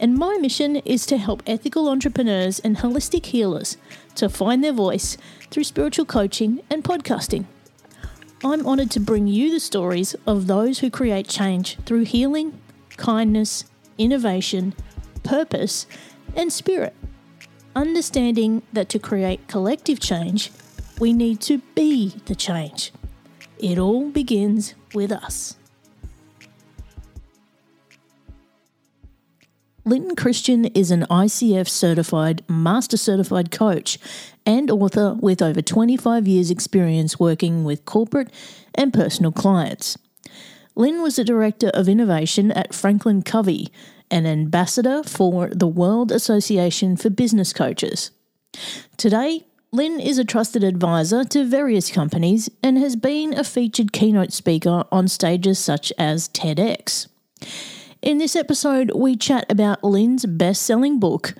and my mission is to help ethical entrepreneurs and holistic healers to find their voice through spiritual coaching and podcasting. I'm honoured to bring you the stories of those who create change through healing, kindness, innovation, purpose, and spirit. Understanding that to create collective change, we need to be the change. It all begins with us. Lyn Christian is an ICF certified, master certified coach and author with over 25 years' experience working with corporate and personal clients. Lyn was the Director of Innovation at Franklin Covey, an ambassador for the World Association for Business Coaches. Today, Lyn is a trusted advisor to various companies and has been a featured keynote speaker on stages such as TEDx. In this episode, we chat about Lyn's best selling book,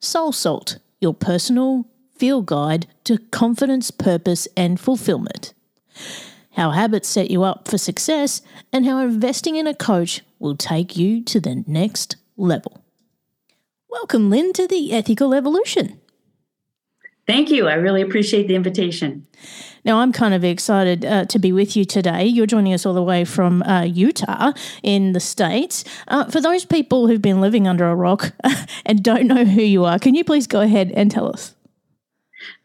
Soul Salt Your Personal Field Guide to Confidence, Purpose, and Fulfillment. How habits set you up for success, and how investing in a coach will take you to the next level. Welcome, Lynn, to the Ethical Evolution. Thank you. I really appreciate the invitation. Now, I'm kind of excited uh, to be with you today. You're joining us all the way from uh, Utah in the States. Uh, for those people who've been living under a rock and don't know who you are, can you please go ahead and tell us?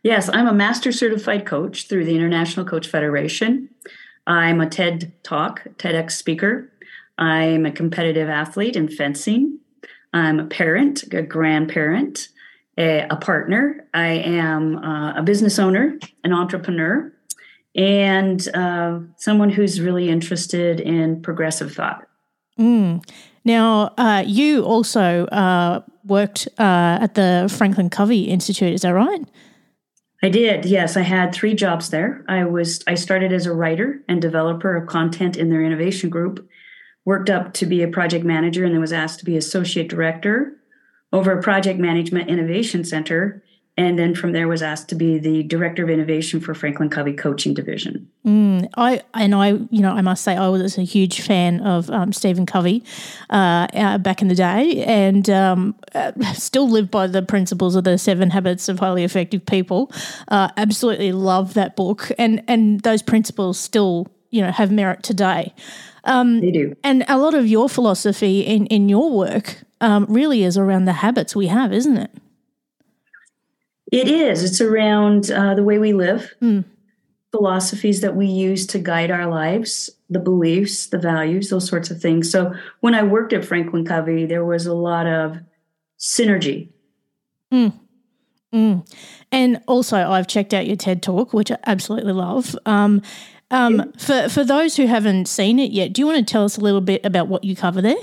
Yes, I'm a master certified coach through the International Coach Federation. I'm a TED Talk, TEDx speaker. I'm a competitive athlete in fencing. I'm a parent, a grandparent a, a partner. I am uh, a business owner, an entrepreneur, and uh, someone who's really interested in progressive thought. Mm. Now, uh, you also uh, worked uh, at the Franklin Covey Institute, is that right? I did. Yes, I had three jobs there. I was I started as a writer and developer of content in their innovation group, worked up to be a project manager, and then was asked to be associate director over a project management innovation center and then from there was asked to be the director of innovation for franklin covey coaching division. Mm, i and i you know i must say i was a huge fan of um, stephen covey uh, uh, back in the day and um, uh, still live by the principles of the seven habits of highly effective people. Uh, absolutely love that book and and those principles still you know have merit today. Um, they do. and a lot of your philosophy in in your work um, really is around the habits we have, isn't it? It is. It's around uh, the way we live, mm. philosophies that we use to guide our lives, the beliefs, the values, those sorts of things. So when I worked at Franklin Covey, there was a lot of synergy. Mm. Mm. And also, I've checked out your TED talk, which I absolutely love. Um, um, for for those who haven't seen it yet, do you want to tell us a little bit about what you cover there?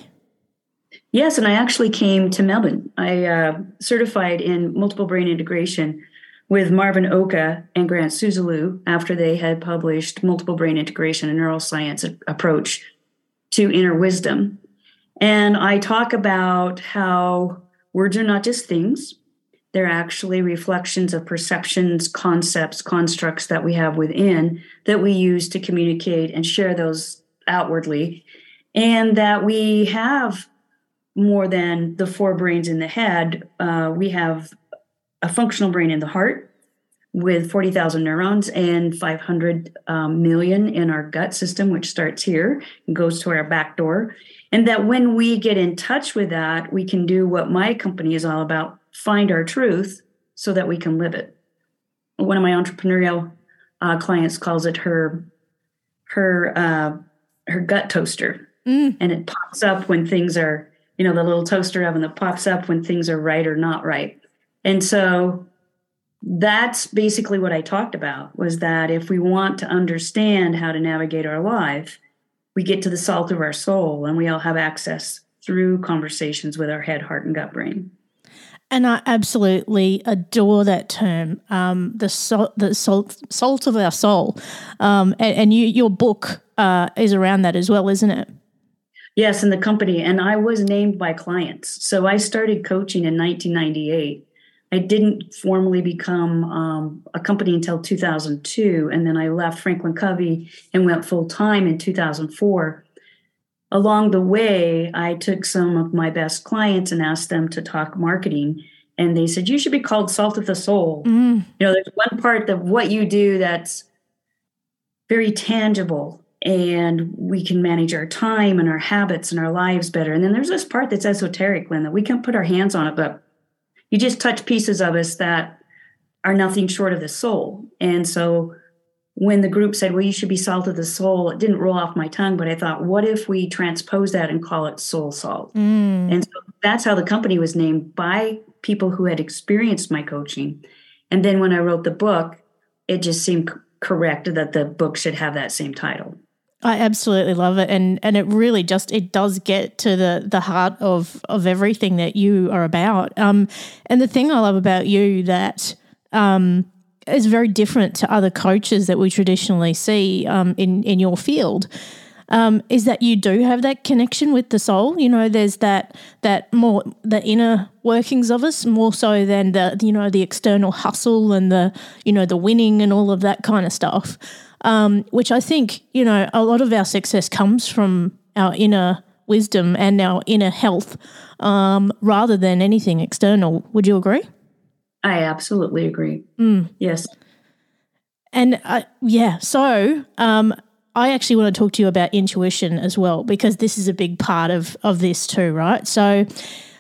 Yes, and I actually came to Melbourne. I uh, certified in multiple brain integration with Marvin Oka and Grant Soosalu after they had published Multiple Brain Integration, a neuroscience approach to inner wisdom. And I talk about how words are not just things, they're actually reflections of perceptions, concepts, constructs that we have within that we use to communicate and share those outwardly. And that we have more than the four brains in the head. Uh, we have a functional brain in the heart with 40,000 neurons and 500 um, million in our gut system, which starts here and goes to our back door. And that when we get in touch with that, we can do what my company is all about find our truth so that we can live it. One of my entrepreneurial uh, clients calls it her her uh, her gut toaster, mm. and it pops up when things are you know, the little toaster oven that pops up when things are right or not right. And so that's basically what I talked about was that if we want to understand how to navigate our life, we get to the salt of our soul and we all have access through conversations with our head, heart, and gut brain. And I absolutely adore that term, um, the salt, the salt, salt of our soul. Um, and, and you, your book uh, is around that as well, isn't it? Yes, in the company. And I was named by clients. So I started coaching in 1998. I didn't formally become um, a company until 2002. And then I left Franklin Covey and went full time in 2004 along the way, I took some of my best clients and asked them to talk marketing. And they said, You should be called Salt of the Soul. Mm. You know, there's one part of what you do that's very tangible and we can manage our time and our habits and our lives better. And then there's this part that's esoteric, Lyn, that we can't put our hands on it, but you just touch pieces of us that are nothing short of the soul. And so when the group said, well, you should be salt of the soul, it didn't roll off my tongue, but I thought, what if we transpose that and call it soul salt? Mm. And so that's how the company was named by people who had experienced my coaching. And then when I wrote the book, it just seemed correct that the book should have that same title. I absolutely love it, and and it really just it does get to the the heart of of everything that you are about. Um, and the thing I love about you that um is very different to other coaches that we traditionally see um, in in your field. Um, is that you do have that connection with the soul. You know, there's that that more the inner workings of us more so than the you know the external hustle and the you know the winning and all of that kind of stuff. Um, which I think you know a lot of our success comes from our inner wisdom and our inner health um, rather than anything external. Would you agree? I absolutely agree. Mm. Yes. And uh, yeah, so um, I actually want to talk to you about intuition as well, because this is a big part of, of this too, right? So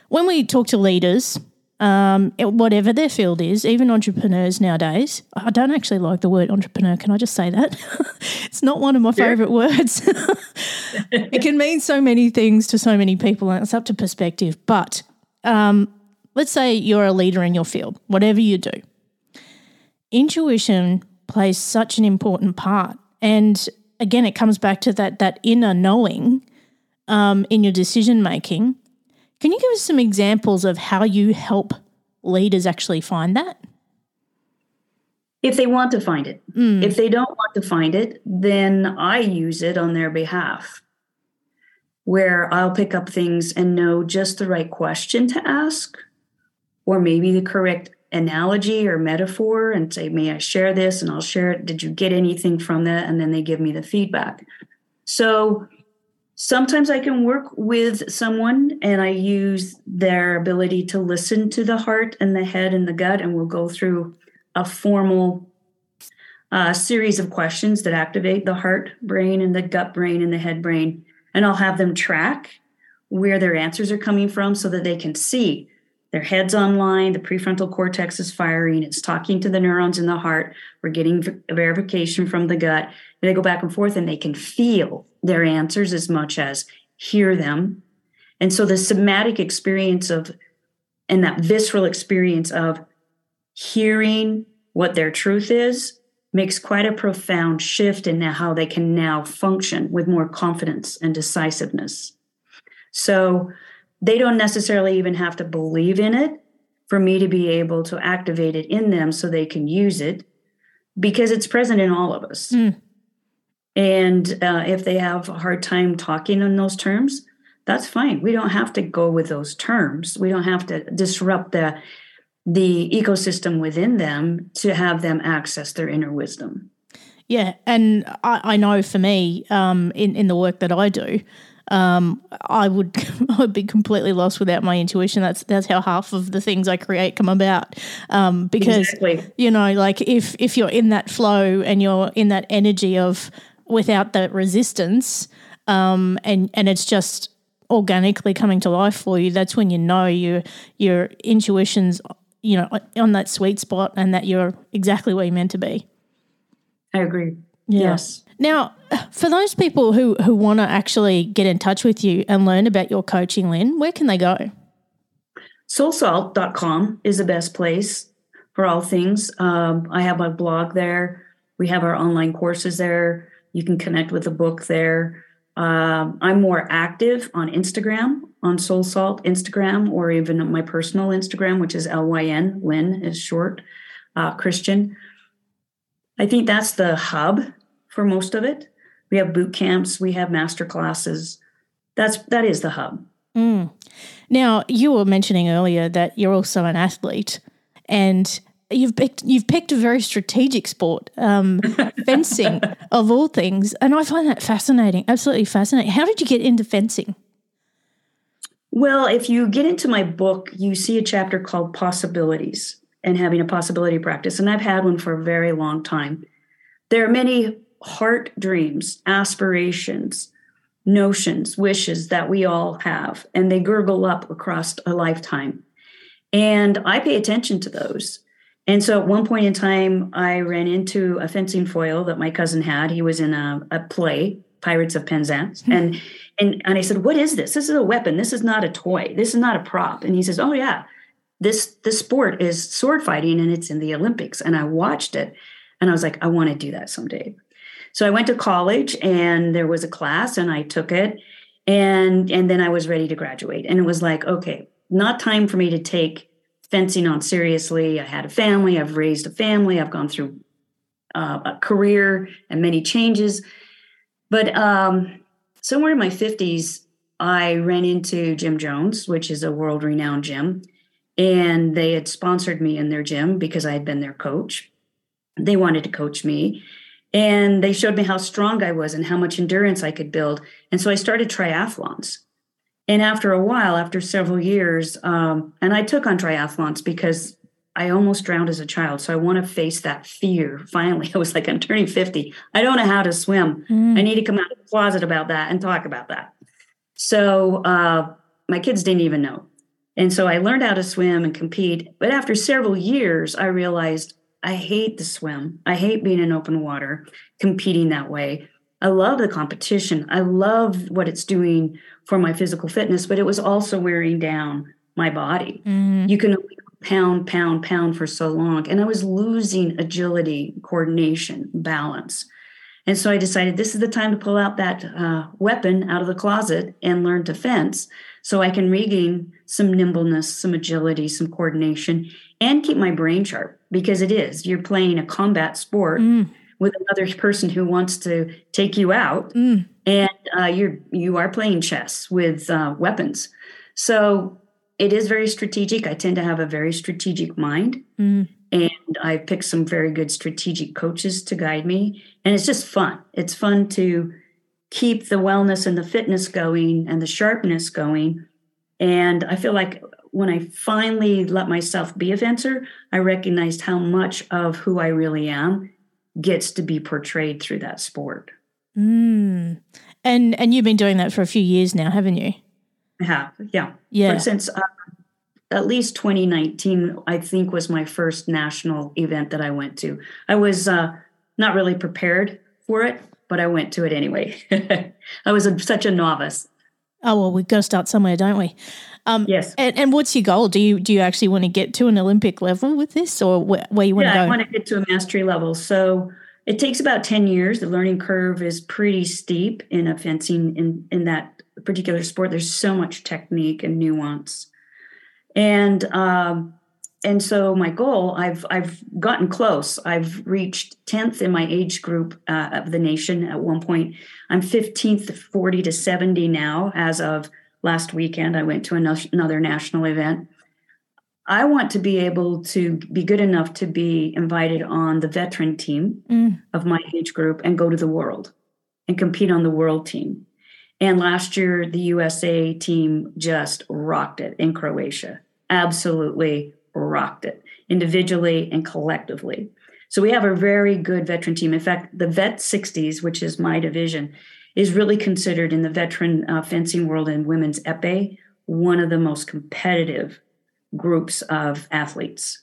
when we talk to leaders, um, whatever their field is, even entrepreneurs nowadays, I don't actually like the word entrepreneur. Can I just say that? it's not one of my yeah. favorite words. it can mean so many things to so many people, and it's up to perspective. But um, Let's say you're a leader in your field, whatever you do. Intuition plays such an important part. And again, it comes back to that, that inner knowing um, in your decision making. Can you give us some examples of how you help leaders actually find that? If they want to find it. Mm. If they don't want to find it, then I use it on their behalf, where I'll pick up things and know just the right question to ask or maybe the correct analogy or metaphor and say, May I share this? And I'll share it. Did you get anything from that? And then they give me the feedback. So sometimes I can work with someone and I use their ability to listen to the heart and the head and the gut, and we'll go through a formal uh, series of questions that activate the heart brain and the gut brain and the head brain. And I'll have them track where their answers are coming from so that they can see their head's online, the prefrontal cortex is firing, it's talking to the neurons in the heart. We're getting verification from the gut. And they go back and forth and they can feel their answers as much as hear them. And so the somatic experience of, and that visceral experience of hearing what their truth is makes quite a profound shift in how they can now function with more confidence and decisiveness. So they don't necessarily even have to believe in it for me to be able to activate it in them so they can use it because it's present in all of us. Mm. And uh, if they have a hard time talking in those terms, that's fine. We don't have to go with those terms. We don't have to disrupt the the ecosystem within them to have them access their inner wisdom. Yeah, and I, I know for me, um, in in the work that I do, um, I would I would be completely lost without my intuition. That's that's how half of the things I create come about. Um, because exactly. you know, like if if you're in that flow and you're in that energy of without that resistance, um, and and it's just organically coming to life for you, that's when you know your your intuition's you know on that sweet spot and that you're exactly where you're meant to be. I agree. Yeah. Yes. Now, for those people who, who want to actually get in touch with you and learn about your coaching, Lyn, where can they go? Soulsalt.com is the best place for all things. Um, I have my blog there. We have our online courses there. You can connect with the book there. Um, I'm more active on Instagram on Soul Salt Instagram or even my personal Instagram, which is LYN, Lynn is short, uh, Christian. I think that's the hub for most of it. We have boot camps, we have master classes. That's that is the hub. Mm. Now, you were mentioning earlier that you're also an athlete, and you've picked you've picked a very strategic sport, um, fencing of all things, and I find that fascinating, absolutely fascinating. How did you get into fencing? Well, if you get into my book, you see a chapter called Possibilities and having a possibility practice, and I've had one for a very long time. There are many heart dreams, aspirations, notions, wishes that we all have, and they gurgle up across a lifetime. And I pay attention to those. And so at one point in time, I ran into a fencing foil that my cousin had. He was in a, a play, Pirates of Penzance. Mm-hmm. And, and and I said, What is this? This is a weapon. This is not a toy. This is not a prop. And he says, Oh yeah. This this sport is sword fighting and it's in the Olympics. And I watched it and I was like, I want to do that someday. So I went to college and there was a class and I took it and and then I was ready to graduate and it was like okay, not time for me to take fencing on seriously. I had a family, I've raised a family, I've gone through uh, a career and many changes. But um, somewhere in my 50s, I ran into Gym Jones, which is a world renowned gym, and they had sponsored me in their gym because I had been their coach. They wanted to coach me. And they showed me how strong I was and how much endurance I could build. And so I started triathlons. And after a while, after several years, um, and I took on triathlons because I almost drowned as a child. So I want to face that fear. Finally, I was like, I'm turning 50. I don't know how to swim. Mm. I need to come out of the closet about that and talk about that. So uh, my kids didn't even know. And so I learned how to swim and compete. But after several years, I realized I hate the swim. I hate being in open water, competing that way. I love the competition. I love what it's doing for my physical fitness, but it was also wearing down my body. Mm-hmm. You can pound, pound, pound for so long. And I was losing agility, coordination, balance. And so I decided this is the time to pull out that uh, weapon out of the closet and learn to fence so I can regain some nimbleness, some agility, some coordination, and keep my brain sharp because it is. You're playing a combat sport mm. With another person who wants to take you out, mm. and uh, you're you are playing chess with uh, weapons. So it is very strategic. I tend to have a very strategic mind, mm. and I picked some very good strategic coaches to guide me, and it's just fun. It's fun to keep the wellness and the fitness going and the sharpness going. And I feel like when I finally let myself be a fencer, I recognized how much of who I really am gets to be portrayed through that sport. Mm. And and you've been doing that for a few years now, haven't you? I have, yeah, yeah. But since uh, at least 2019, I think was my first national event that I went to. I was uh, not really prepared for it, but I went to it anyway. I was a, such a novice. Oh well, we've got to start somewhere, don't we? Um, yes. And, and, what's your goal? Do you do you actually want to get to an Olympic level with this, or where, where you want yeah, to go? I want to get to a mastery level. So it takes about ten years. The learning curve is pretty steep in a fencing in in that particular sport. There's so much technique and nuance, and um, and so my goal I've I've gotten close. I've reached tenth in my age group uh, of the nation at one point. I'm fifteenth, forty to seventy now as of last weekend. I went to another national event. I want to be able to be good enough to be invited on the veteran team mm. of my age group and go to the world and compete on the world team. And last year, the USA team just rocked it in Croatia. Absolutely rocked it individually and collectively. So we have a very good veteran team. In fact, the Vet 60s, which is my division, is really considered in the veteran uh, fencing world and women's epee one of the most competitive groups of athletes.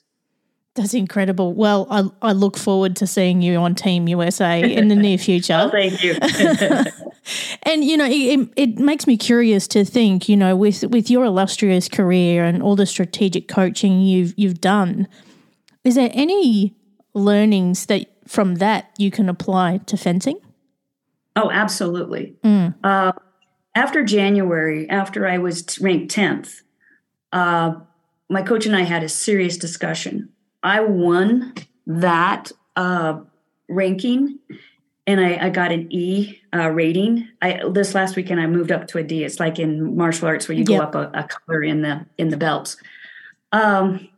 That's incredible. Well, I, I look forward to seeing you on Team USA in the near future. oh, thank you. and you know, it, it makes me curious to think, you know, with with your illustrious career and all the strategic coaching you've you've done, is there any learnings that from that you can apply to fencing? Oh, absolutely. Mm. Uh, after January, after I was ranked 10th, uh, my coach and I had a serious discussion. I won that uh, ranking and I, I, got an E uh, rating. I this last weekend I moved up to a D. It's like in martial arts where you yep. go up a, a, color in the in the belts. Um,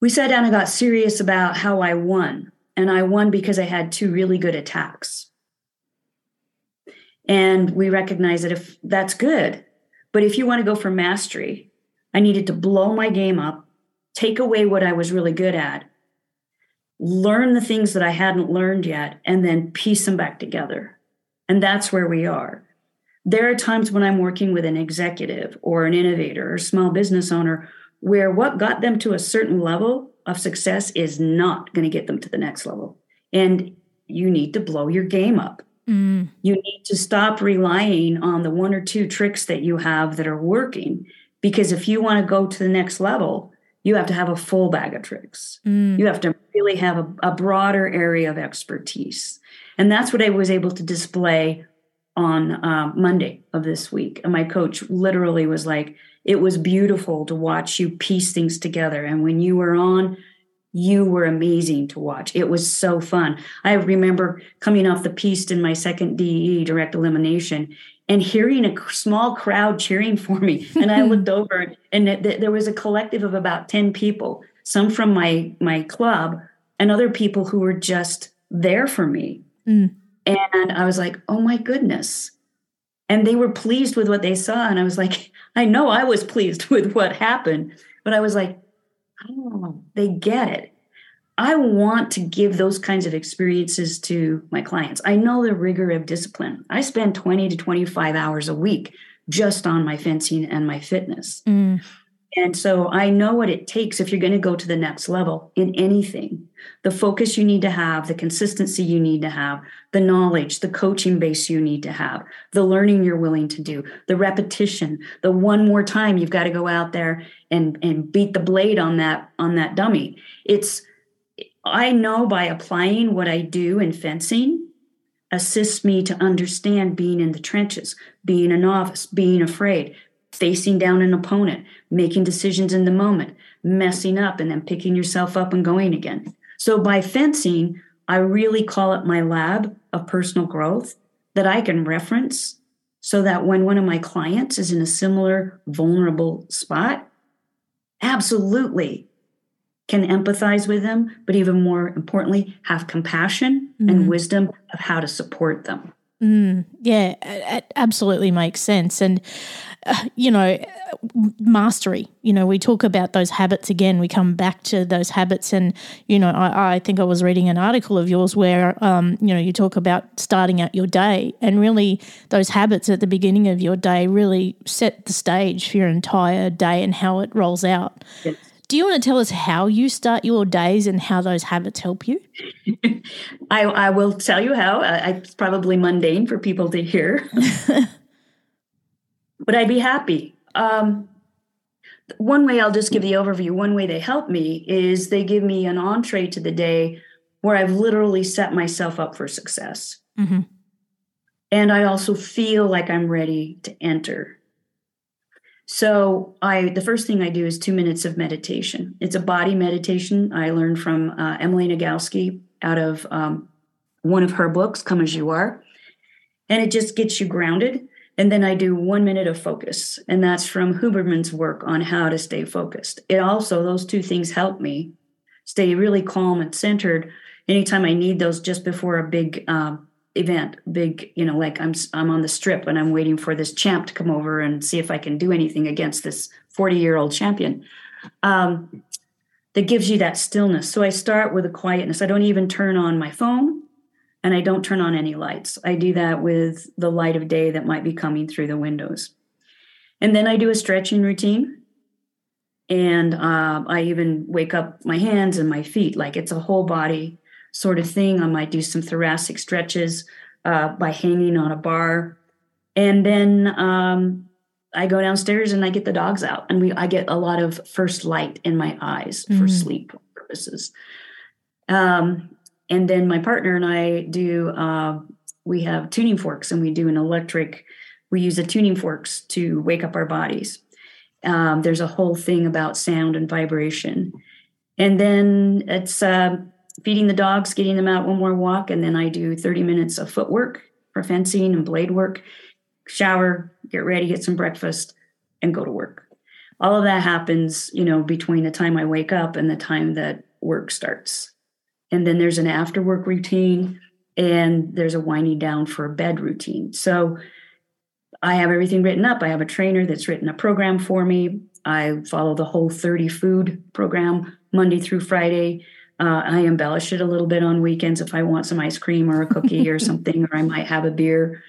we sat down and got serious about how I won, and I won because I had two really good attacks. And we recognize that if that's good, but if you want to go for mastery, I needed to blow my game up, take away what I was really good at, learn the things that I hadn't learned yet, and then piece them back together. And that's where we are. There are times when I'm working with an executive or an innovator or small business owner where what got them to a certain level of success is not going to get them to the next level. And you need to blow your game up. Mm. You need to stop relying on the one or two tricks that you have that are working. Because if you want to go to the next level, you have to have a full bag of tricks. Mm. You have to really have a, a broader area of expertise. And that's what I was able to display on uh, Monday of this week. And my coach literally was like, it was beautiful to watch you piece things together. And when you were on, you were amazing to watch. It was so fun. I remember coming off the piste in my second DE direct elimination and hearing a small crowd cheering for me. And I looked over and th- there was a collective of about 10 people, some from my my club and other people who were just there for me. Mm. And I was like, "Oh my goodness." And they were pleased with what they saw and I was like, I know I was pleased with what happened, but I was like, oh, they get it. I want to give those kinds of experiences to my clients. I know the rigor of discipline. I spend 20 to 25 hours a week just on my fencing and my fitness. Mm. And so I know what it takes if you're going to go to the next level in anything. The focus you need to have, the consistency you need to have, the knowledge, the coaching base you need to have, the learning you're willing to do, the repetition, the one more time you've got to go out there and and beat the blade on that on that dummy. It's I know by applying what I do in fencing assists me to understand being in the trenches, being a novice, being afraid, facing down an opponent, making decisions in the moment, messing up, and then picking yourself up and going again. So by fencing, I really call it my lab of personal growth that I can reference so that when one of my clients is in a similar vulnerable spot, absolutely can empathize with them, but even more importantly, have compassion mm. and wisdom of how to support them. Mm, yeah, it absolutely makes sense. And, uh, you know, mastery, you know, we talk about those habits again. We come back to those habits. And, you know, I, I think I was reading an article of yours where, um, you know, you talk about starting out your day and really those habits at the beginning of your day really set the stage for your entire day and how it rolls out. Yes. Do you want to tell us how you start your days and how those habits help you? I, I will tell you how. I, it's probably mundane for people to hear, but I'd be happy. Um, one way I'll just give the overview. One way they help me is they give me an entree to the day where I've literally set myself up for success. Mm-hmm. And I also feel like I'm ready to enter. So I the first thing I do is two minutes of meditation. It's a body meditation I learned from uh, Emily Nagoski out of um, one of her books, Come as You Are, and it just gets you grounded. And then I do one minute of focus, and that's from Huberman's work on how to stay focused. It also those two things help me stay really calm and centered anytime I need those just before a big um, event big you know like i'm i'm on the strip and i'm waiting for this champ to come over and see if i can do anything against this 40 year old champion um, that gives you that stillness. So i start with a quietness. I don't even turn on my phone and i don't turn on any lights i do that with the light of day that might be coming through the windows and then i do a stretching routine and uh, i even wake up my hands and my feet like it's a whole body sort of thing. I might do some thoracic stretches uh, by hanging on a bar. And then um, I go downstairs and I get the dogs out, and we I get a lot of first light in my eyes mm-hmm. for sleep purposes. Um, and then my partner and I do. Uh, we have tuning forks, and we do an electric. we use the tuning forks to wake up our bodies. Um, there's a whole thing about sound and vibration. And then it's uh, feeding the dogs, getting them out one more walk. And then I do 30 minutes of footwork for fencing and blade work, shower, get ready, get some breakfast, and go to work. All of that happens, you know, between the time I wake up and the time that work starts. And then there's an after work routine and there's a winding down for a bed routine. So I have everything written up. I have a trainer that's written a program for me. I follow the whole 30 food program Monday through Friday. Uh, I embellish it a little bit on weekends if I want some ice cream or a cookie or something, or I might have a beer.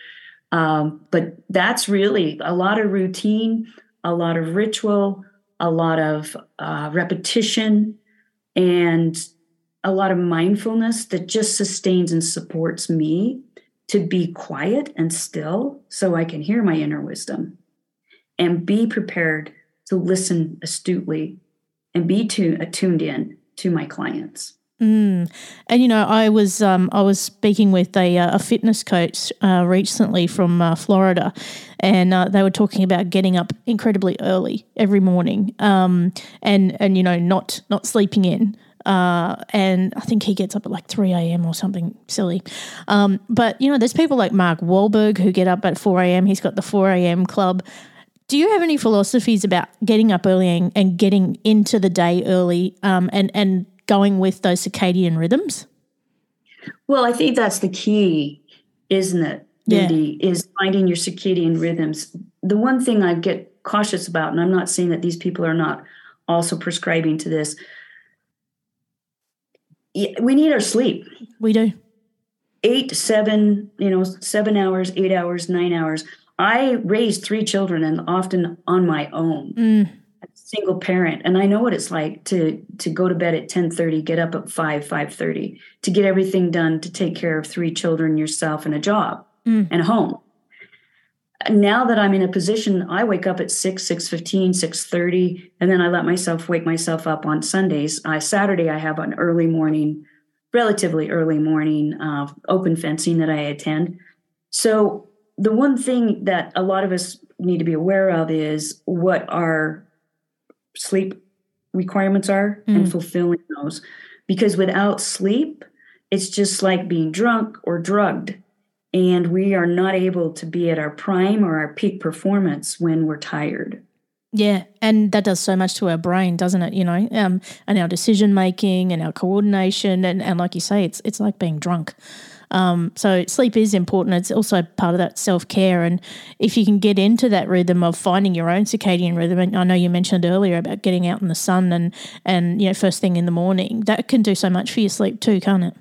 Um, but that's really a lot of routine, a lot of ritual, a lot of uh, repetition, and a lot of mindfulness that just sustains and supports me to be quiet and still so I can hear my inner wisdom and be prepared to listen astutely and be to, attuned in to my clients. Mm. And you know, I was um, I was speaking with a, uh, a fitness coach uh, recently from uh, Florida, and uh, they were talking about getting up incredibly early every morning, um, and and you know, not not sleeping in. Uh, and I think he gets up at like 3 a.m. or something silly. Um, but, you know, there's people like Mark Wahlberg who get up at 4 a.m. He's got the 4 a.m. club. Do you have any philosophies about getting up early and, and getting into the day early um, and, and going with those circadian rhythms? Well, I think that's the key, isn't it? Bindi, yeah. is finding your circadian rhythms. The one thing I get cautious about, and I'm not saying that these people are not also prescribing to this, we need our sleep. We do. Eight, seven, you know, seven hours, eight hours, nine hours. I raised three children and often on my own. Mm. Single parent, and I know what it's like to to go to bed at ten thirty, get up at five, five thirty, to get everything done, to take care of three children, yourself, and a job mm. and a home now that I'm in a position, I wake up at 6, 6 15, 6 30, and then I let myself wake myself up on Sundays. I, Saturday, I have an early morning, relatively early morning uh, open fencing that I attend. So, the one thing that a lot of us need to be aware of is what our sleep requirements are mm. and fulfilling those. Because without sleep, it's just like being drunk or drugged and we are not able to be at our prime or our peak performance when we're tired. Yeah, and that does so much to our brain, doesn't it? You know, um, and our decision making and our coordination, and, and like you say, it's it's like being drunk. Um, so sleep is important. It's also part of that self care, and if you can get into that rhythm of finding your own circadian rhythm, and I know you mentioned earlier about getting out in the sun and and you know first thing in the morning, that can do so much for your sleep too, can't it?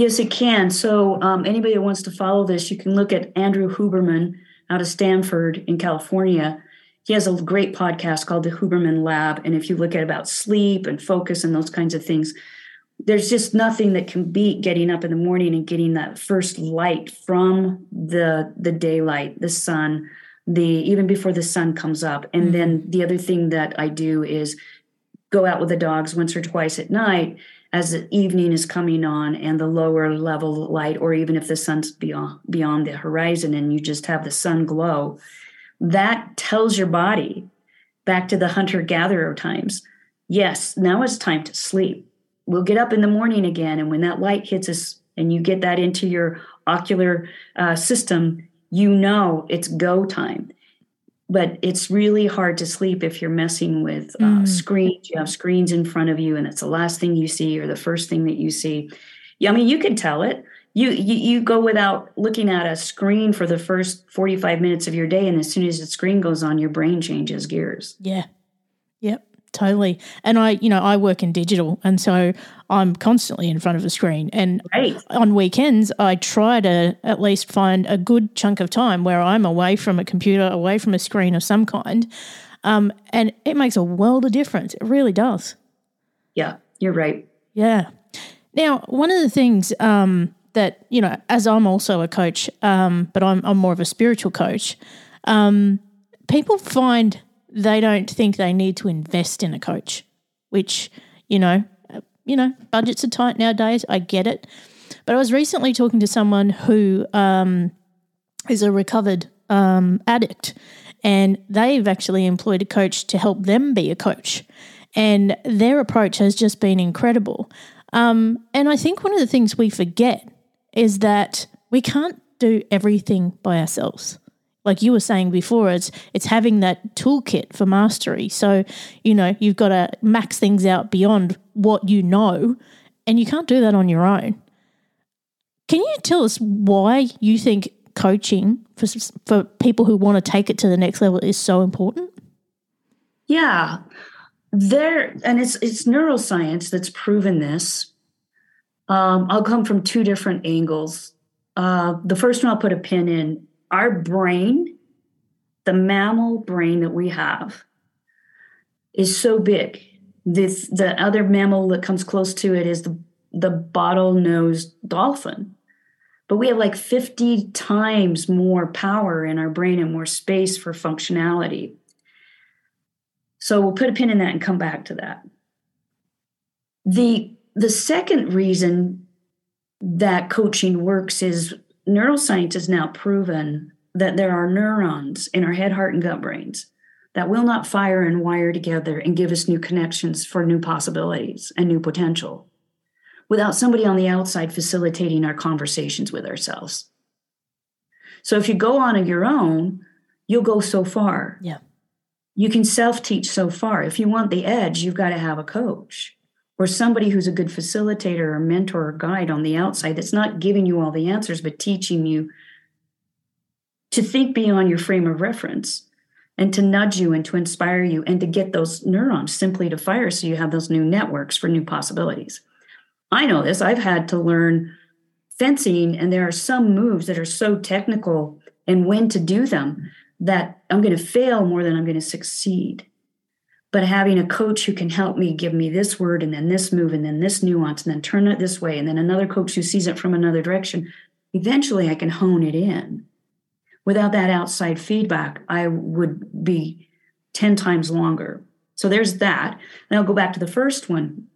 Yes, it can. So, um, anybody that wants to follow this, you can look at Andrew Huberman out of Stanford in California. He has a great podcast called the Huberman Lab. And if you look at about sleep and focus and those kinds of things, there's just nothing that can beat getting up in the morning and getting that first light from the the daylight, the sun, the even before the sun comes up. And mm-hmm. then the other thing that I do is go out with the dogs once or twice at night as the evening is coming on and the lower level light, or even if the sun's beyond beyond the horizon and you just have the sun glow, that tells your body back to the hunter gatherer times. Yes, now it's time to sleep. We'll get up in the morning again, and when that light hits us and you get that into your ocular uh, system, you know it's go time but it's really hard to sleep if you're messing with uh, mm. screens. You have screens in front of you, and it's the last thing you see or the first thing that you see. Yeah, I mean, you can tell it. You, you you go without looking at a screen for the first 45 minutes of your day, and as soon as the screen goes on, your brain changes gears. Yeah. Yep. Totally. And I, you know, I work in digital and so I'm constantly in front of a screen. And right. on weekends, I try to at least find a good chunk of time where I'm away from a computer, away from a screen of some kind. Um, and it makes a world of difference. It really does. Yeah, you're right. Yeah. Now, one of the things um, that, you know, as I'm also a coach, um, but I'm, I'm more of a spiritual coach, um, people find they don't think they need to invest in a coach, which, you know, you know, budgets are tight nowadays. I get it. But I was recently talking to someone who um, is a recovered um, addict, and they've actually employed a coach to help them be a coach. And their approach has just been incredible. Um, and I think one of the things we forget is that we can't do everything by ourselves. Like you were saying before, it's it's having that toolkit for mastery. So, you know, you've got to max things out beyond what you know, and you can't do that on your own. Can you tell us why you think coaching for for people who want to take it to the next level is so important? Yeah. There and it's it's neuroscience that's proven this. Um, I'll come from two different angles. Uh, the first one I'll put a pin in our brain, the mammal brain that we have, is so big. This the other mammal that comes close to it is the the bottlenose dolphin. But we have like 50 times more power in our brain and more space for functionality. So we'll put a pin in that and come back to that. The the second reason that coaching works is neuroscience has now proven that there are neurons in our head, heart, and gut brains that will not fire and wire together and give us new connections for new possibilities and new potential without somebody on the outside facilitating our conversations with ourselves. So if you go on your own, you'll go so far. Yeah. You can self teach so far. If you want the edge, you've got to have a coach or somebody who's a good facilitator or mentor or guide on the outside that's not giving you all the answers, but teaching you to think beyond your frame of reference and to nudge you and to inspire you and to get those neurons simply to fire so you have those new networks for new possibilities. I know this. I've had to learn fencing, and there are some moves that are so technical and when to do them that I'm going to fail more than I'm going to succeed but having a coach who can help me give me this word and then this move and then this nuance and then turn it this way and then another coach who sees it from another direction eventually i can hone it in. Without that outside feedback i would be 10 times longer. So there's that. And i'll go back to the first one.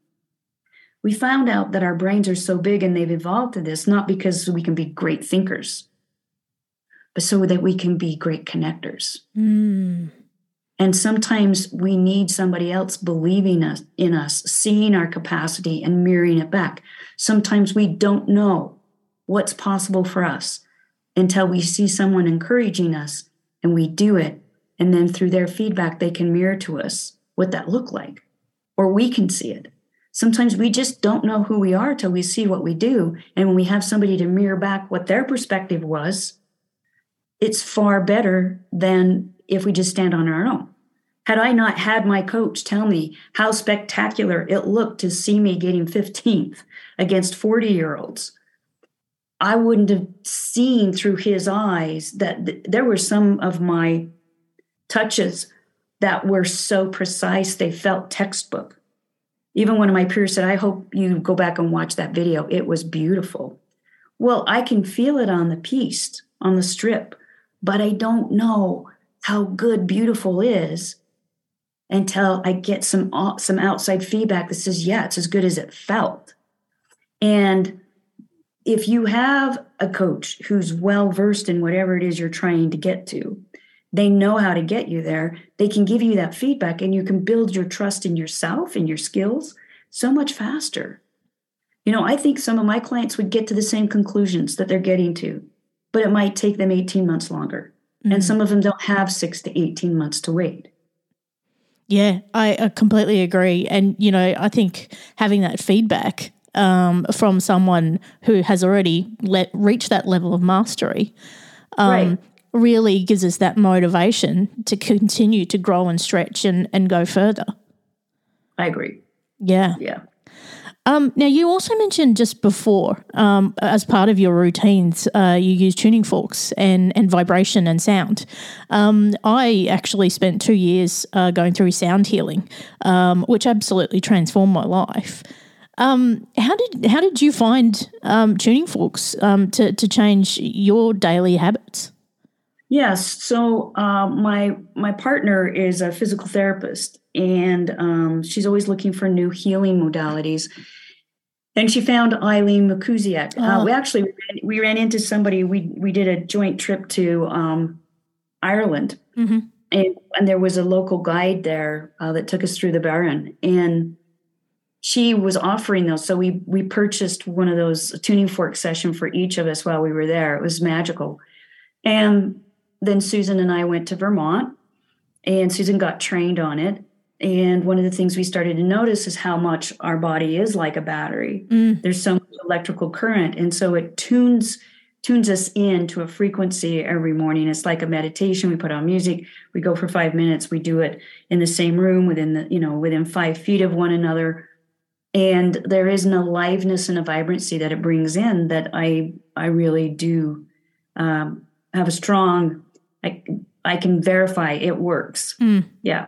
We found out that our brains are so big and they've evolved to this not because we can be great thinkers but so that we can be great connectors. Mm. And sometimes we need somebody else believing us in us, seeing our capacity and mirroring it back. Sometimes we don't know what's possible for us until we see someone encouraging us and we do it. And then through their feedback, they can mirror to us what that looked like, or we can see it. Sometimes we just don't know who we are till we see what we do. And when we have somebody to mirror back what their perspective was, it's far better than if we just stand on our own. Had I not had my coach tell me how spectacular it looked to see me getting 15th against 40 year olds, I wouldn't have seen through his eyes that th- there were some of my touches that were so precise they felt textbook. Even one of my peers said, I hope you go back and watch that video. It was beautiful. Well, I can feel it on the piste, on the strip, but I don't know how good beautiful is until I get some uh, some outside feedback that says, yeah, it's as good as it felt. And if you have a coach who's well versed in whatever it is you're trying to get to, they know how to get you there. They can give you that feedback and you can build your trust in yourself and your skills so much faster. You know, I think some of my clients would get to the same conclusions that they're getting to, but it might take them 18 months longer. Mm-hmm. And some of them don't have six to 18 months to wait. Yeah, I, I completely agree. And, you know, I think having that feedback um, from someone who has already let, reached that level of mastery um, right. really gives us that motivation to continue to grow and stretch and, and go further. I agree. Yeah. Yeah. Um, now, you also mentioned just before, um, as part of your routines, uh, you use tuning forks and, and vibration and sound. Um, I actually spent two years uh, going through sound healing, um, which absolutely transformed my life. Um, how did how did you find um, tuning forks to to change your daily habits? Yes. So uh, my my partner is a physical therapist, and um, she's always looking for new healing modalities. And she found Eileen McKusick. Uh, we actually we ran into somebody. We we did a joint trip to um, Ireland. Mm-hmm. And, and there was a local guide there uh, that took us through the Burren. And she was offering those. So we we purchased one of those tuning fork session for each of us while we were there. It was magical. And then Susan and I went to Vermont and Susan got trained on it. And one of the things we started to notice is how much our body is like a battery. Mm. There's so much electrical current. And so it tunes tunes us in to a frequency every morning. It's like a meditation. We put on music, we go for five minutes, we do it in the same room within the, you know, within five feet of one another. And there is an aliveness and a vibrancy that it brings in that I I really do um, have a strong I, I can verify it works. Mm. Yeah.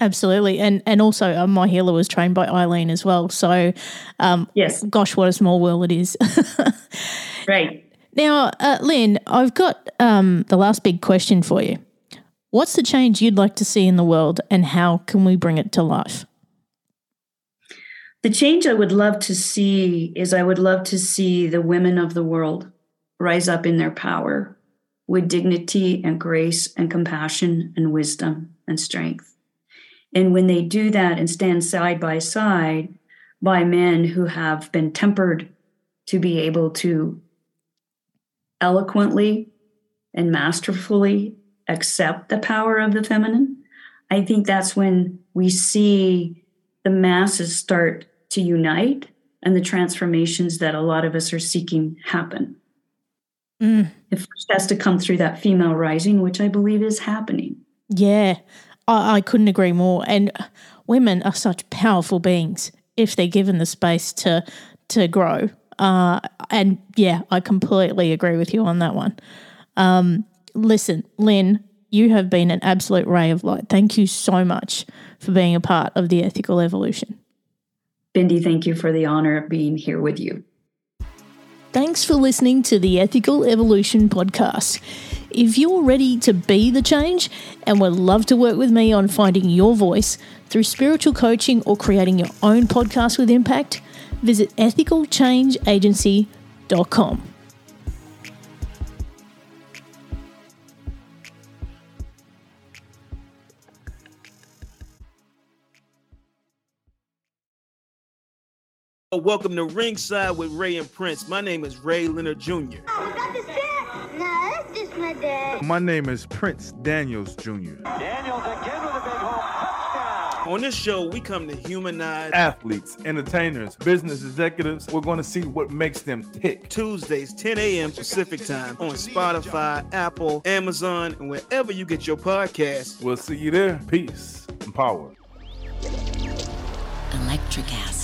Absolutely, and and also uh, my healer was trained by Eileen as well. So, um, Yes. gosh, what a small world it is. Right. now, uh, Lyn, I've got um, the last big question for you. What's the change you'd like to see in the world, and how can we bring it to life? The change I would love to see is I would love to see the women of the world rise up in their power with dignity and grace and compassion and wisdom and strength. And when they do that and stand side by side by men who have been tempered to be able to eloquently and masterfully accept the power of the feminine, I think that's when we see the masses start to unite and the transformations that a lot of us are seeking happen. Mm. It first has to come through that female rising, which I believe is happening. Yeah, I, I couldn't agree more. And women are such powerful beings if they're given the space to to grow. Uh, and yeah, I completely agree with you on that one. Um, listen, Lyn, you have been an absolute ray of light. Thank you so much for being a part of the ethical evolution. Bindi, thank you for the honor of being here with you. Thanks for listening to the Ethical Evolution podcast. If you're ready to be the change and would love to work with me on finding your voice through spiritual coaching or creating your own podcast with impact, visit ethicalchangeagency.com. Welcome to Ringside with Ray and Prince. My name is Ray Leonard Jr. Oh, is that the set? No, that's just my dad. My name is Prince Daniels Jr. Daniels again with a big home touchdown. On this show, we come to humanize Athletes, entertainers, business executives, we're going to see what makes them tick. Tuesdays, 10 a.m. Pacific time on Spotify, Apple, Amazon, and wherever you get your podcasts. We'll see you there. Peace and power. Electric acid.